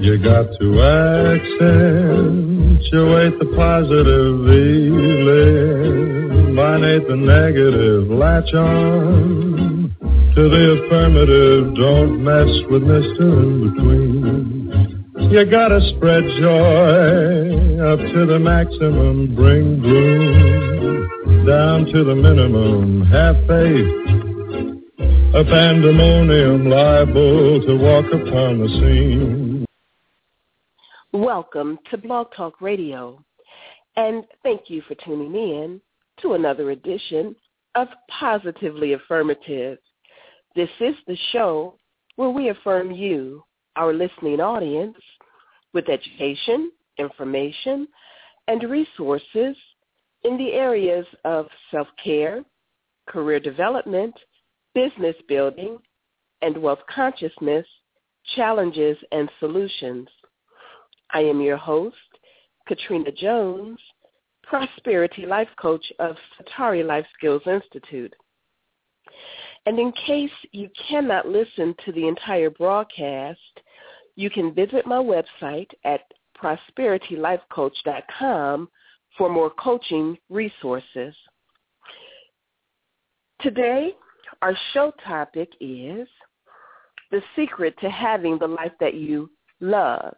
You got to accentuate the positive eliminate the negative. Latch on to the affirmative. Don't mess with Mr. In Between. You gotta spread joy up to the maximum. Bring gloom down to the minimum. Have faith. A pandemonium liable to walk upon the scene. Welcome to Blog Talk Radio, and thank you for tuning in to another edition of Positively Affirmative. This is the show where we affirm you, our listening audience, with education, information, and resources in the areas of self-care, career development, business building, and wealth consciousness, challenges and solutions. I am your host, Katrina Jones, Prosperity Life Coach of Satari Life Skills Institute. And in case you cannot listen to the entire broadcast, you can visit my website at prosperitylifecoach.com for more coaching resources. Today, our show topic is the secret to having the life that you love.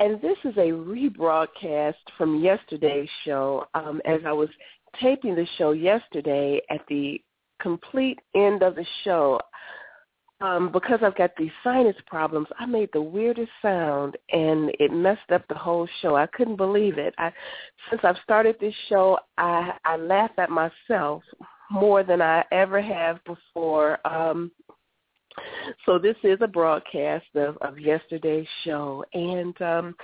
And this is a rebroadcast from yesterday's show. Um, as I was taping the show yesterday at the complete end of the show, um, because I've got these sinus problems, I made the weirdest sound and it messed up the whole show. I couldn't believe it. I, since I've started this show, I, I laugh at myself more than I ever have before. Um, so this is a broadcast of, of yesterday's show, and um,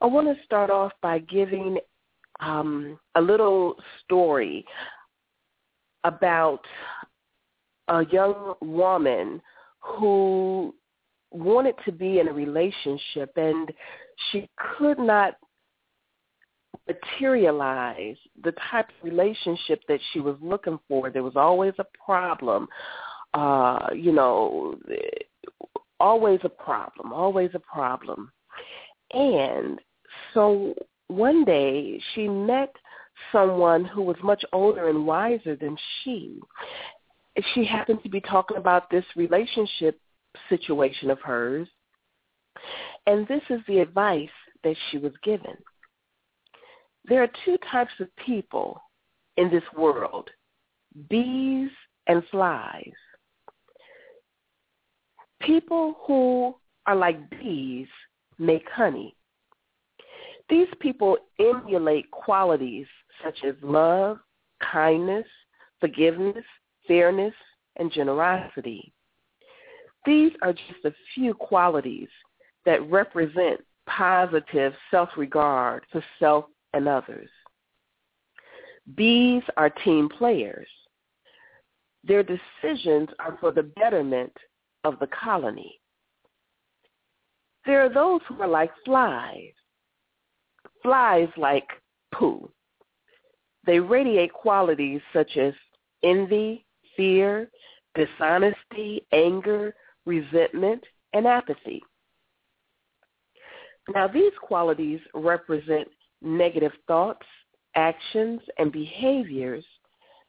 I want to start off by giving um, a little story about a young woman who wanted to be in a relationship and she could not materialize the type of relationship that she was looking for. There was always a problem uh, you know, always a problem, always a problem. And so one day she met someone who was much older and wiser than she. She happened to be talking about this relationship situation of hers. And this is the advice that she was given. There are two types of people in this world, bees and flies. People who are like bees make honey. These people emulate qualities such as love, kindness, forgiveness, fairness, and generosity. These are just a few qualities that represent positive self-regard for self and others. Bees are team players. Their decisions are for the betterment of the colony. There are those who are like flies. Flies like poo. They radiate qualities such as envy, fear, dishonesty, anger, resentment, and apathy. Now these qualities represent negative thoughts, actions, and behaviors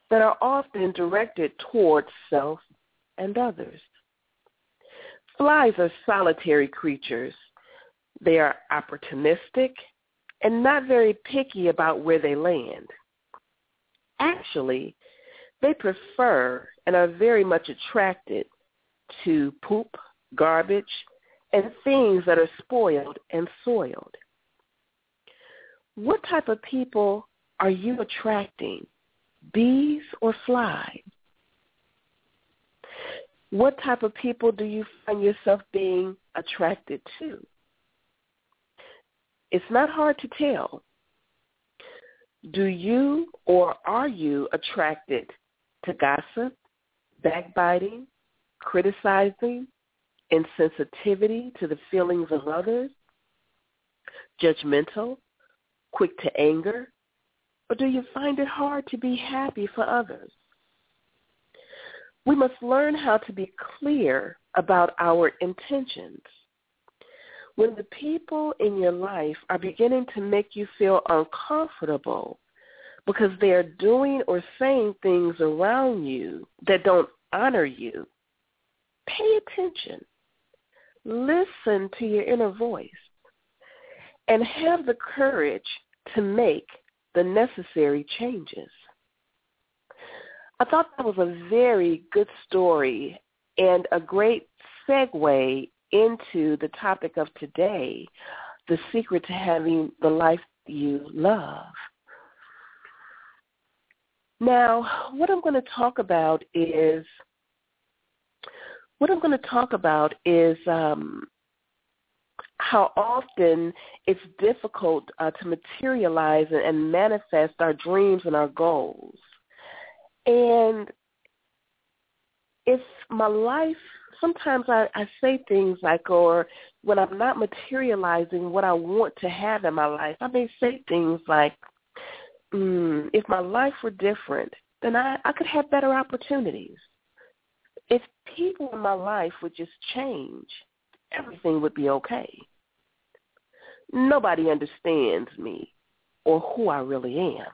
that are often directed towards self and others. Flies are solitary creatures. They are opportunistic and not very picky about where they land. Actually, they prefer and are very much attracted to poop, garbage, and things that are spoiled and soiled. What type of people are you attracting, bees or flies? What type of people do you find yourself being attracted to? It's not hard to tell. Do you or are you attracted to gossip, backbiting, criticizing, insensitivity to the feelings of others, judgmental, quick to anger, or do you find it hard to be happy for others? We must learn how to be clear about our intentions. When the people in your life are beginning to make you feel uncomfortable because they are doing or saying things around you that don't honor you, pay attention. Listen to your inner voice and have the courage to make the necessary changes. I thought that was a very good story and a great segue into the topic of today, the secret to having the life you love. Now, what I'm going to talk about is what I'm going to talk about is um, how often it's difficult uh, to materialize and manifest our dreams and our goals. And if my life, sometimes I, I say things like, or when I'm not materializing what I want to have in my life, I may say things like, mm, if my life were different, then I, I could have better opportunities. If people in my life would just change, everything would be okay. Nobody understands me or who I really am.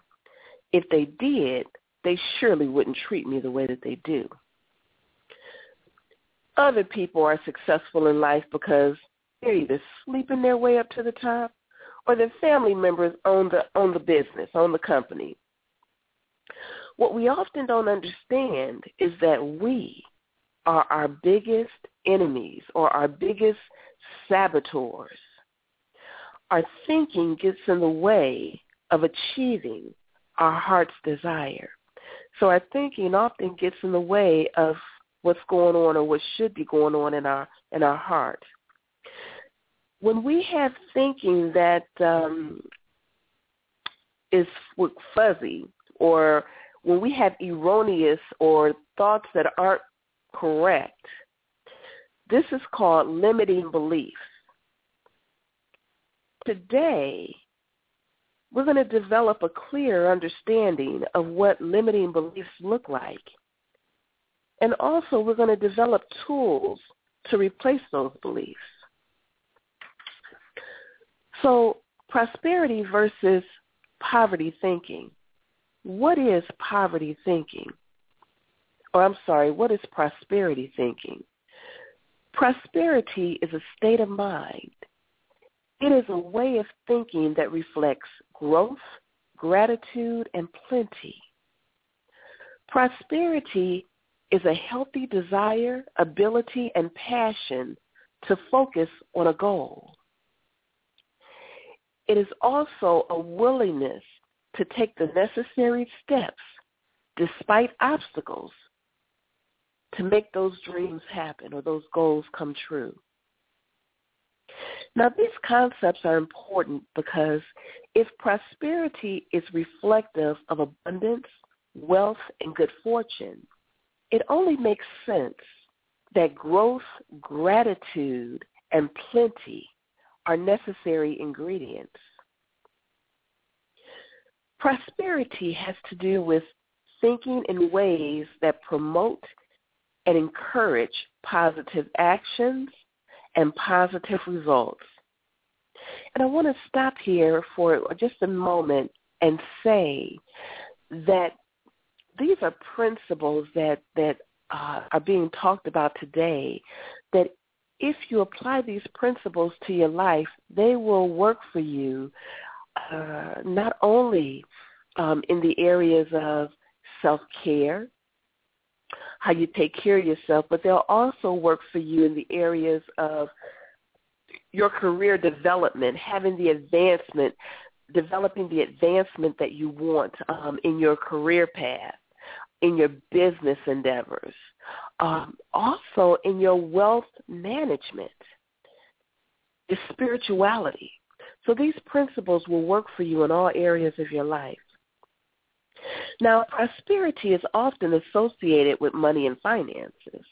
If they did, they surely wouldn't treat me the way that they do. Other people are successful in life because they're either sleeping their way up to the top or their family members own the own the business, own the company. What we often don't understand is that we are our biggest enemies or our biggest saboteurs. Our thinking gets in the way of achieving our heart's desire. So our thinking often gets in the way of what's going on or what should be going on in our in our heart. When we have thinking that um, is fuzzy, or when we have erroneous or thoughts that aren't correct, this is called limiting beliefs. Today, we're going to develop a clear understanding of what limiting beliefs look like. And also we're going to develop tools to replace those beliefs. So prosperity versus poverty thinking. What is poverty thinking? Or I'm sorry, what is prosperity thinking? Prosperity is a state of mind it is a way of thinking that reflects growth, gratitude, and plenty. Prosperity is a healthy desire, ability, and passion to focus on a goal. It is also a willingness to take the necessary steps despite obstacles to make those dreams happen or those goals come true. Now, these concepts are important because if prosperity is reflective of abundance, wealth, and good fortune, it only makes sense that growth, gratitude, and plenty are necessary ingredients. Prosperity has to do with thinking in ways that promote and encourage positive actions, and positive results. And I want to stop here for just a moment and say that these are principles that, that uh, are being talked about today that if you apply these principles to your life, they will work for you uh, not only um, in the areas of self-care, how you take care of yourself, but they'll also work for you in the areas of your career development, having the advancement, developing the advancement that you want um, in your career path, in your business endeavors, Um, also in your wealth management is spirituality. So these principles will work for you in all areas of your life. Now, prosperity is often associated with money and finances.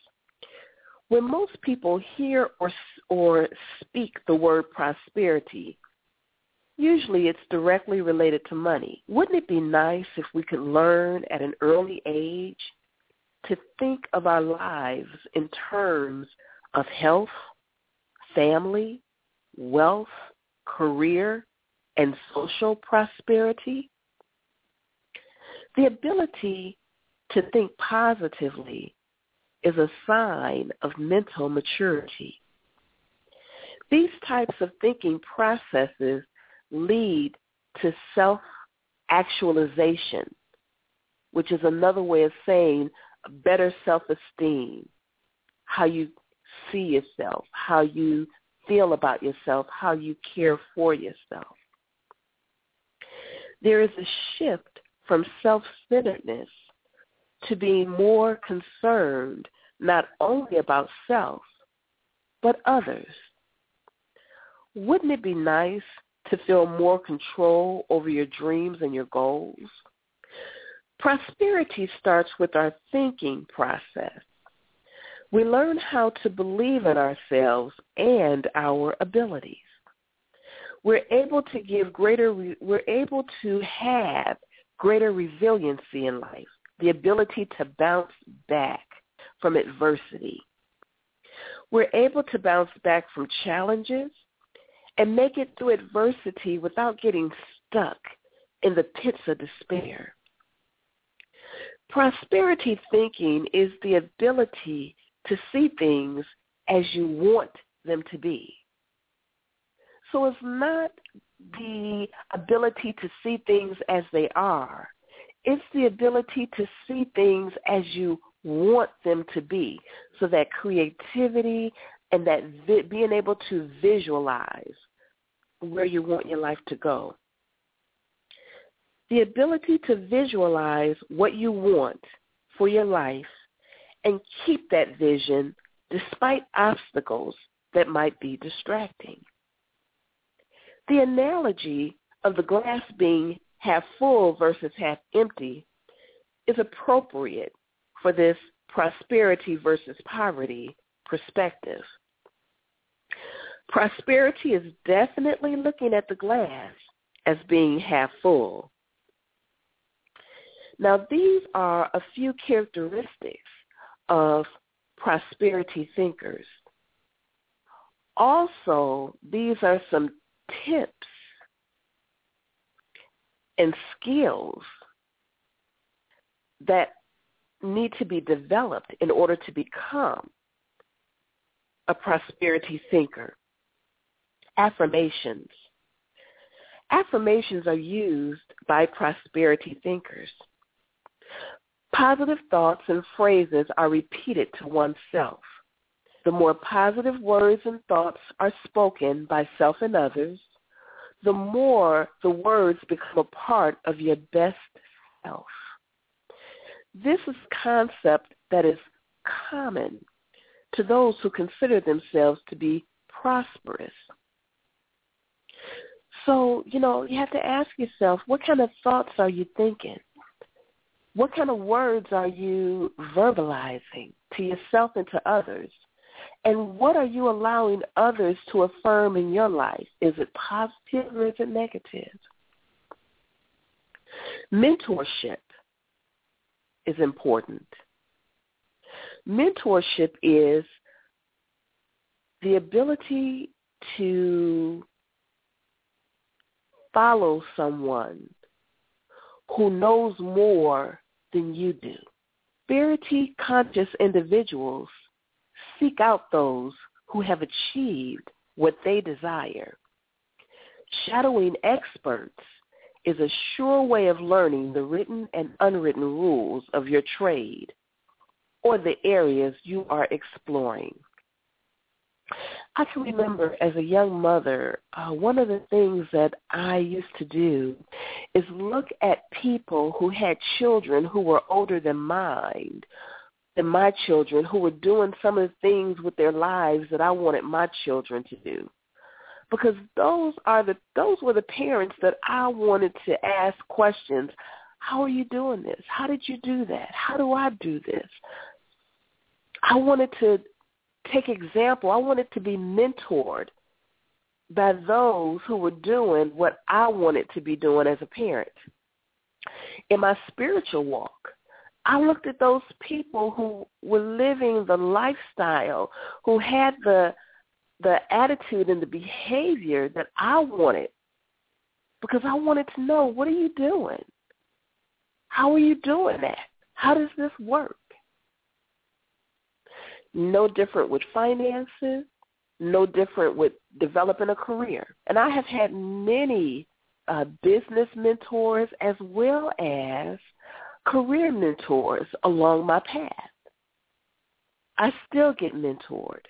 When most people hear or, or speak the word prosperity, usually it's directly related to money. Wouldn't it be nice if we could learn at an early age to think of our lives in terms of health, family, wealth, career, and social prosperity? The ability to think positively is a sign of mental maturity. These types of thinking processes lead to self-actualization, which is another way of saying better self-esteem, how you see yourself, how you feel about yourself, how you care for yourself. There is a shift from self-centeredness to being more concerned not only about self, but others. Wouldn't it be nice to feel more control over your dreams and your goals? Prosperity starts with our thinking process. We learn how to believe in ourselves and our abilities. We're able to give greater, we're able to have greater resiliency in life, the ability to bounce back from adversity. We're able to bounce back from challenges and make it through adversity without getting stuck in the pits of despair. Prosperity thinking is the ability to see things as you want them to be. So it's not the ability to see things as they are. It's the ability to see things as you want them to be. So that creativity and that vi- being able to visualize where you want your life to go. The ability to visualize what you want for your life and keep that vision despite obstacles that might be distracting. The analogy of the glass being half full versus half empty is appropriate for this prosperity versus poverty perspective. Prosperity is definitely looking at the glass as being half full. Now, these are a few characteristics of prosperity thinkers. Also, these are some tips and skills that need to be developed in order to become a prosperity thinker. Affirmations. Affirmations are used by prosperity thinkers. Positive thoughts and phrases are repeated to oneself. The more positive words and thoughts are spoken by self and others, the more the words become a part of your best self. This is a concept that is common to those who consider themselves to be prosperous. So, you know, you have to ask yourself, what kind of thoughts are you thinking? What kind of words are you verbalizing to yourself and to others? And what are you allowing others to affirm in your life? Is it positive or is it negative? Mentorship is important. Mentorship is the ability to follow someone who knows more than you do. Spiritually conscious individuals seek out those who have achieved what they desire. Shadowing experts is a sure way of learning the written and unwritten rules of your trade or the areas you are exploring. I can remember as a young mother, uh, one of the things that I used to do is look at people who had children who were older than mine, than my children who were doing some of the things with their lives that I wanted my children to do. Because those are the those were the parents that I wanted to ask questions. How are you doing this? How did you do that? How do I do this? I wanted to take example. I wanted to be mentored by those who were doing what I wanted to be doing as a parent. In my spiritual walk, I looked at those people who were living the lifestyle, who had the the attitude and the behavior that I wanted because I wanted to know what are you doing? How are you doing that? How does this work? No different with finances, no different with developing a career. And I have had many uh, business mentors as well as career mentors along my path. I still get mentored.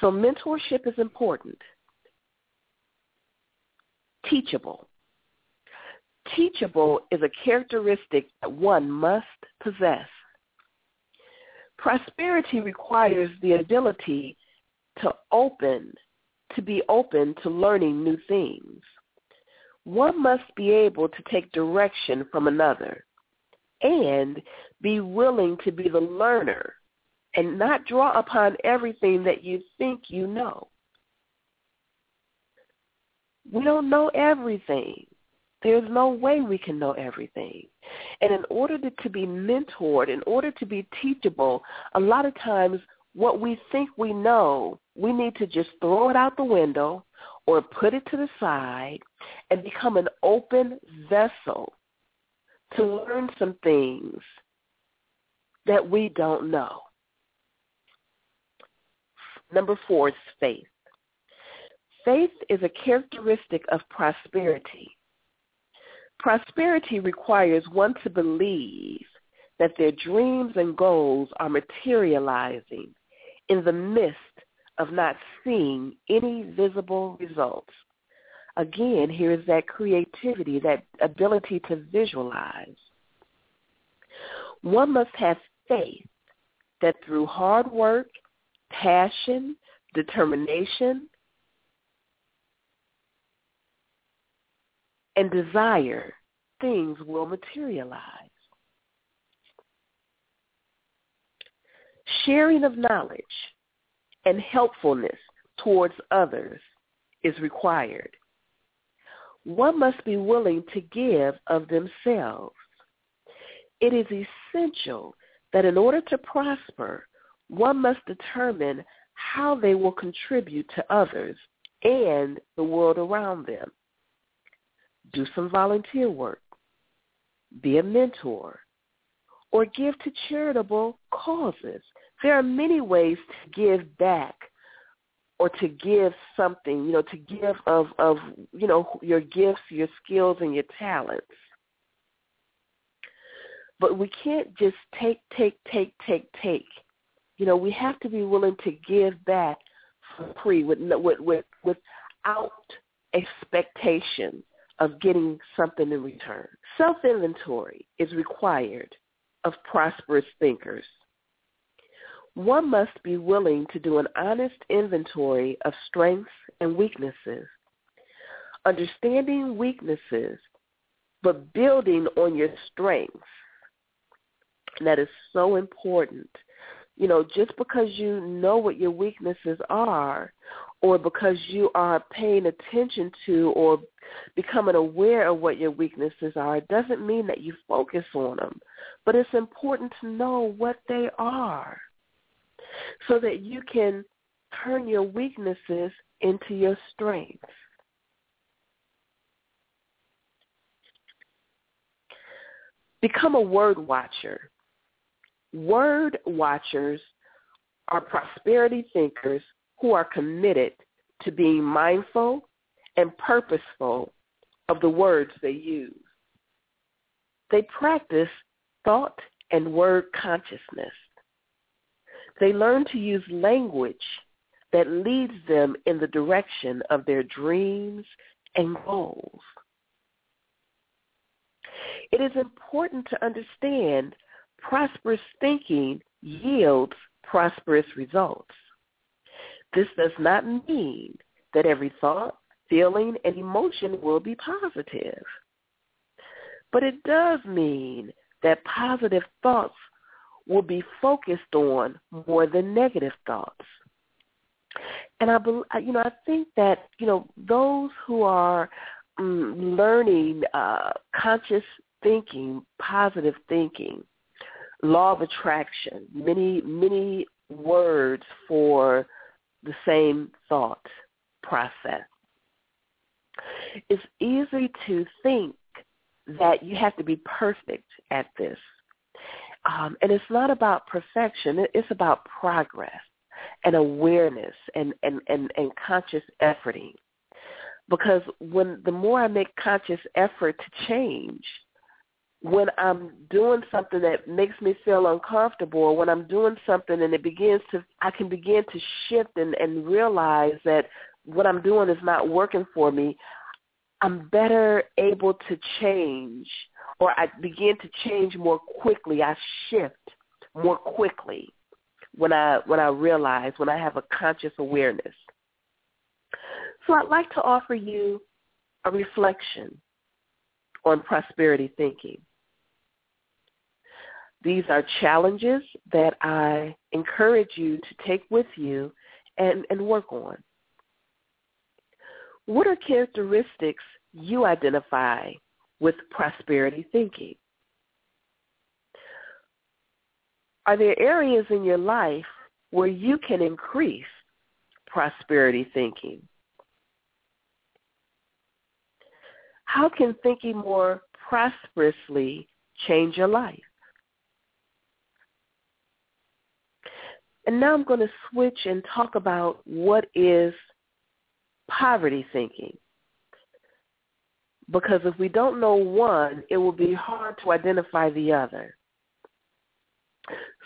So mentorship is important. Teachable. Teachable is a characteristic that one must possess. Prosperity requires the ability to open, to be open to learning new things. One must be able to take direction from another and be willing to be the learner and not draw upon everything that you think you know. We don't know everything. There's no way we can know everything. And in order to, to be mentored, in order to be teachable, a lot of times what we think we know, we need to just throw it out the window or put it to the side and become an open vessel to learn some things that we don't know. Number four is faith. Faith is a characteristic of prosperity. Prosperity requires one to believe that their dreams and goals are materializing in the midst of not seeing any visible results. Again, here is that creativity, that ability to visualize. One must have faith that through hard work passion, determination, and desire, things will materialize. Sharing of knowledge and helpfulness towards others is required. One must be willing to give of themselves. It is essential that in order to prosper, one must determine how they will contribute to others and the world around them. Do some volunteer work. Be a mentor. Or give to charitable causes. There are many ways to give back or to give something, you know, to give of, of you know, your gifts, your skills, and your talents. But we can't just take, take, take, take, take you know, we have to be willing to give back for free with, with, with, without expectation of getting something in return. Self-inventory is required of prosperous thinkers. One must be willing to do an honest inventory of strengths and weaknesses. Understanding weaknesses, but building on your strengths. And that is so important you know, just because you know what your weaknesses are or because you are paying attention to or becoming aware of what your weaknesses are doesn't mean that you focus on them. But it's important to know what they are so that you can turn your weaknesses into your strengths. Become a word watcher. Word watchers are prosperity thinkers who are committed to being mindful and purposeful of the words they use. They practice thought and word consciousness. They learn to use language that leads them in the direction of their dreams and goals. It is important to understand prosperous thinking yields prosperous results. This does not mean that every thought, feeling, and emotion will be positive. But it does mean that positive thoughts will be focused on more than negative thoughts. And I, you know, I think that you know those who are um, learning uh, conscious thinking, positive thinking, law of attraction, many many words for the same thought process. It's easy to think that you have to be perfect at this. Um, and it's not about perfection. It's about progress and awareness and, and, and, and conscious efforting. Because when the more I make conscious effort to change, when I'm doing something that makes me feel uncomfortable or when I'm doing something and it begins to I can begin to shift and, and realize that what I'm doing is not working for me, I'm better able to change or I begin to change more quickly. I shift more quickly when I when I realize, when I have a conscious awareness. So I'd like to offer you a reflection on prosperity thinking. These are challenges that I encourage you to take with you and, and work on. What are characteristics you identify with prosperity thinking? Are there areas in your life where you can increase prosperity thinking? How can thinking more prosperously change your life? And now I'm going to switch and talk about what is poverty thinking. Because if we don't know one, it will be hard to identify the other.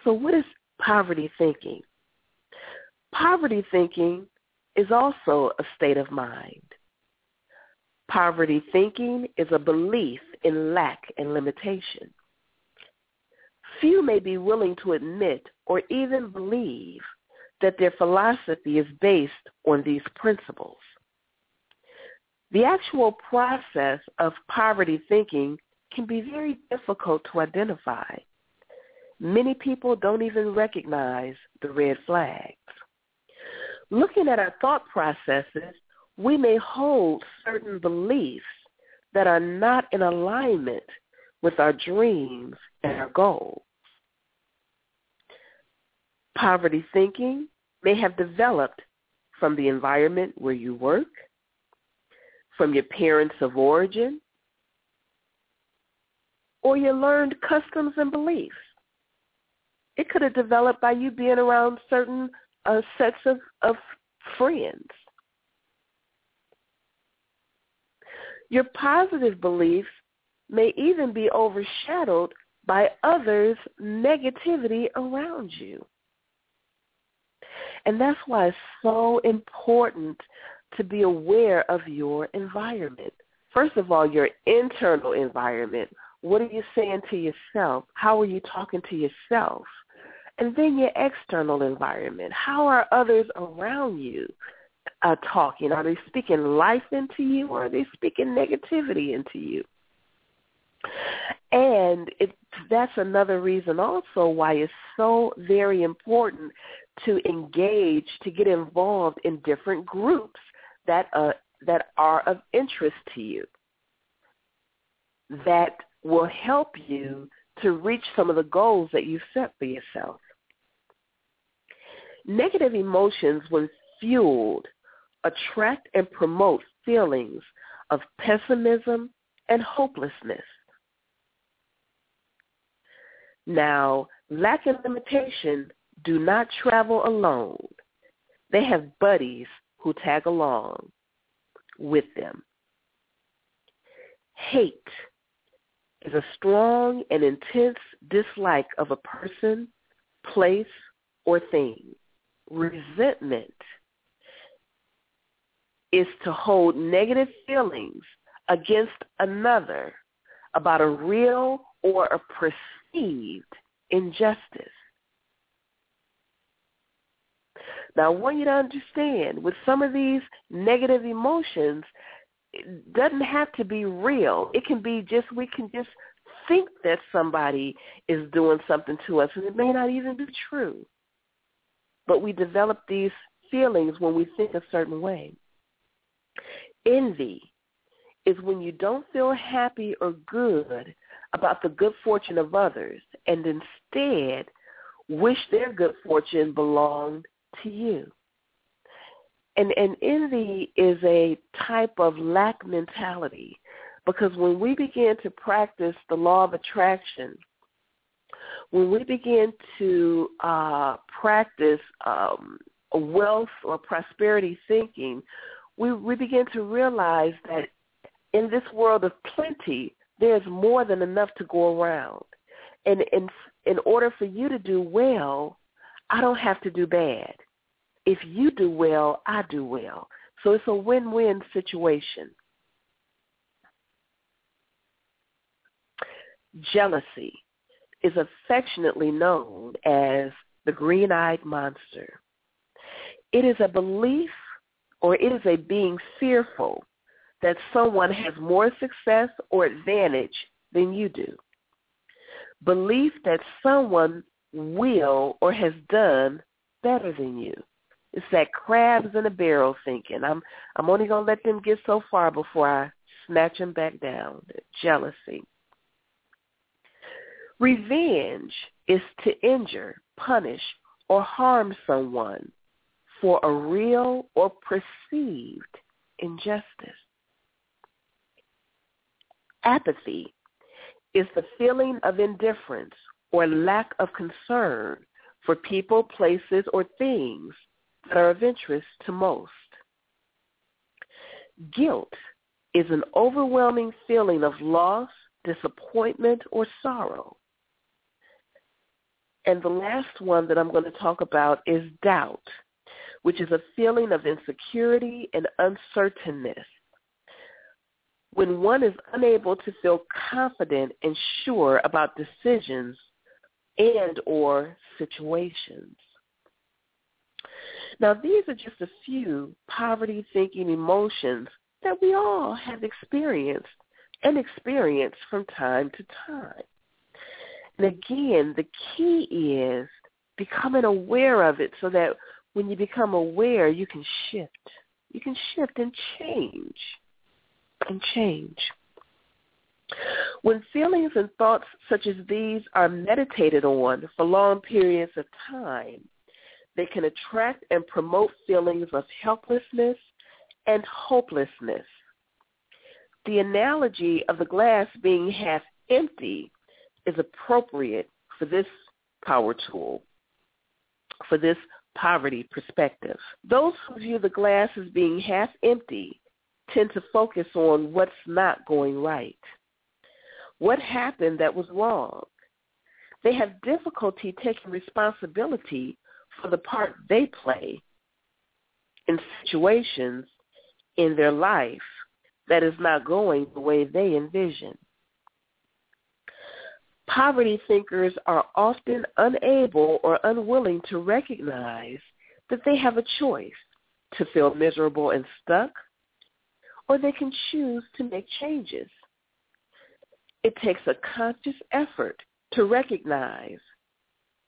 So what is poverty thinking? Poverty thinking is also a state of mind. Poverty thinking is a belief in lack and limitation. Few may be willing to admit or even believe that their philosophy is based on these principles. The actual process of poverty thinking can be very difficult to identify. Many people don't even recognize the red flags. Looking at our thought processes, we may hold certain beliefs that are not in alignment with our dreams and our goals. Poverty thinking may have developed from the environment where you work, from your parents of origin, or your learned customs and beliefs. It could have developed by you being around certain uh, sets of, of friends. Your positive beliefs may even be overshadowed by others' negativity around you. And that's why it's so important to be aware of your environment. First of all, your internal environment. What are you saying to yourself? How are you talking to yourself? And then your external environment. How are others around you uh, talking? Are they speaking life into you or are they speaking negativity into you? And it, that's another reason also why it's so very important to engage, to get involved in different groups that uh, that are of interest to you, that will help you to reach some of the goals that you set for yourself. Negative emotions, when fueled, attract and promote feelings of pessimism and hopelessness. Now, lack and limitation do not travel alone. They have buddies who tag along with them. Hate is a strong and intense dislike of a person, place, or thing. Resentment is to hold negative feelings against another about a real or a perceived injustice. Now, I want you to understand with some of these negative emotions, it doesn't have to be real. It can be just, we can just think that somebody is doing something to us, and it may not even be true. But we develop these feelings when we think a certain way. Envy is when you don't feel happy or good about the good fortune of others and instead wish their good fortune belonged to you. And, and envy is a type of lack mentality because when we begin to practice the law of attraction, when we begin to uh, practice um, wealth or prosperity thinking, we, we begin to realize that in this world of plenty, there's more than enough to go around. And in, in order for you to do well, I don't have to do bad. If you do well, I do well. So it's a win-win situation. Jealousy is affectionately known as the green-eyed monster. It is a belief or it is a being fearful that someone has more success or advantage than you do. Belief that someone will or has done better than you. It's that crabs in a barrel thinking. I'm I'm only gonna let them get so far before I snatch them back down. Jealousy. Revenge is to injure, punish, or harm someone for a real or perceived injustice. Apathy is the feeling of indifference or lack of concern for people, places, or things that are of interest to most. Guilt is an overwhelming feeling of loss, disappointment, or sorrow. And the last one that I'm going to talk about is doubt, which is a feeling of insecurity and uncertainness. When one is unable to feel confident and sure about decisions and or situations. Now, these are just a few poverty-thinking emotions that we all have experienced and experience from time to time. And again, the key is becoming aware of it so that when you become aware, you can shift. You can shift and change and change. When feelings and thoughts such as these are meditated on for long periods of time, they can attract and promote feelings of helplessness and hopelessness. The analogy of the glass being half empty is appropriate for this power tool, for this poverty perspective. Those who view the glass as being half empty tend to focus on what's not going right. What happened that was wrong? They have difficulty taking responsibility for the part they play in situations in their life that is not going the way they envision. Poverty thinkers are often unable or unwilling to recognize that they have a choice to feel miserable and stuck, or they can choose to make changes. It takes a conscious effort to recognize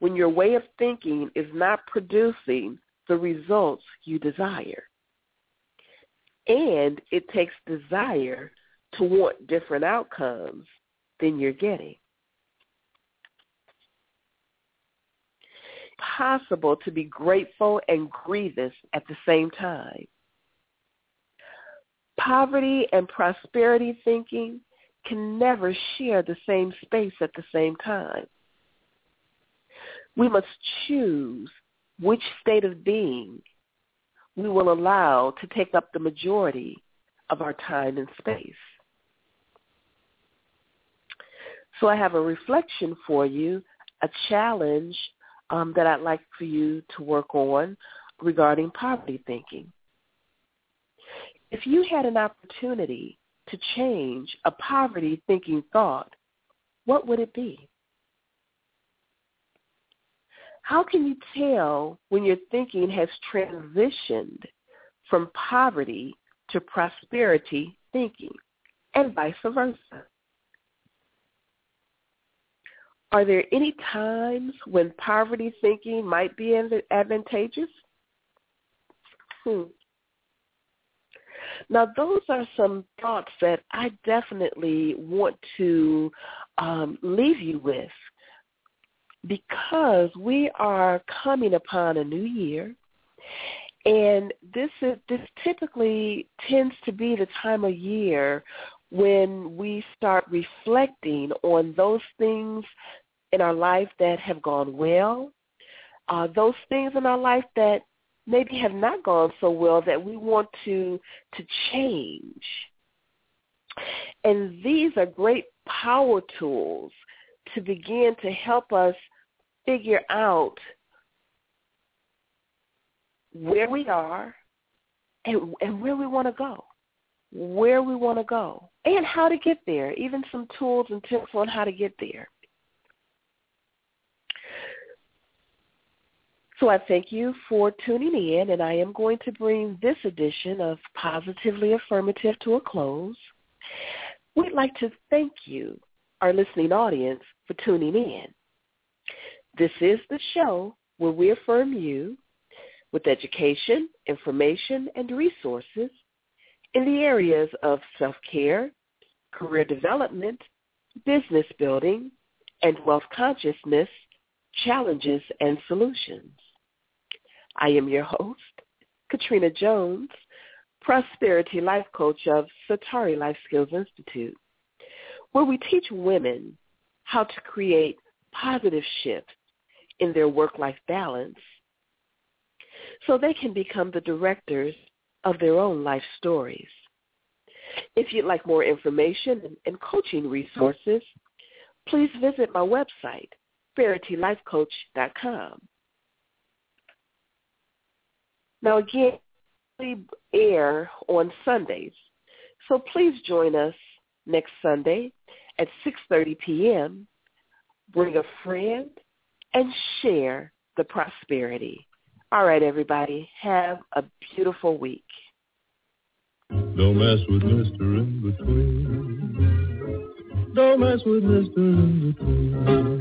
when your way of thinking is not producing the results you desire. And it takes desire to want different outcomes than you're getting. Possible to be grateful and grievous at the same time. Poverty and prosperity thinking can never share the same space at the same time. We must choose which state of being we will allow to take up the majority of our time and space. So I have a reflection for you, a challenge um, that I'd like for you to work on regarding poverty thinking. If you had an opportunity to change a poverty thinking thought, what would it be? How can you tell when your thinking has transitioned from poverty to prosperity thinking and vice versa? Are there any times when poverty thinking might be advantageous? Hmm. Now, those are some thoughts that I definitely want to um, leave you with because we are coming upon a new year, and this is this typically tends to be the time of year when we start reflecting on those things in our life that have gone well, uh, those things in our life that maybe have not gone so well that we want to to change. And these are great power tools to begin to help us figure out where we are and, and where we want to go, where we want to go, and how to get there, even some tools and tips on how to get there. So I thank you for tuning in, and I am going to bring this edition of Positively Affirmative to a close. We'd like to thank you, our listening audience, for tuning in. This is the show where we affirm you with education, information, and resources in the areas of self-care, career development, business building, and wealth consciousness, challenges, and solutions. I am your host, Katrina Jones, Prosperity Life Coach of Satari Life Skills Institute, where we teach women how to create positive shifts in their work-life balance so they can become the directors of their own life stories. If you'd like more information and coaching resources, please visit my website, VerityLifeCoach.com. Now again, we air on Sundays. So please join us next Sunday at 6.30 p.m. Bring a friend and share the prosperity. All right, everybody. Have a beautiful week. Don't mess with Mr. In Between. Don't mess with Mr. In Between. With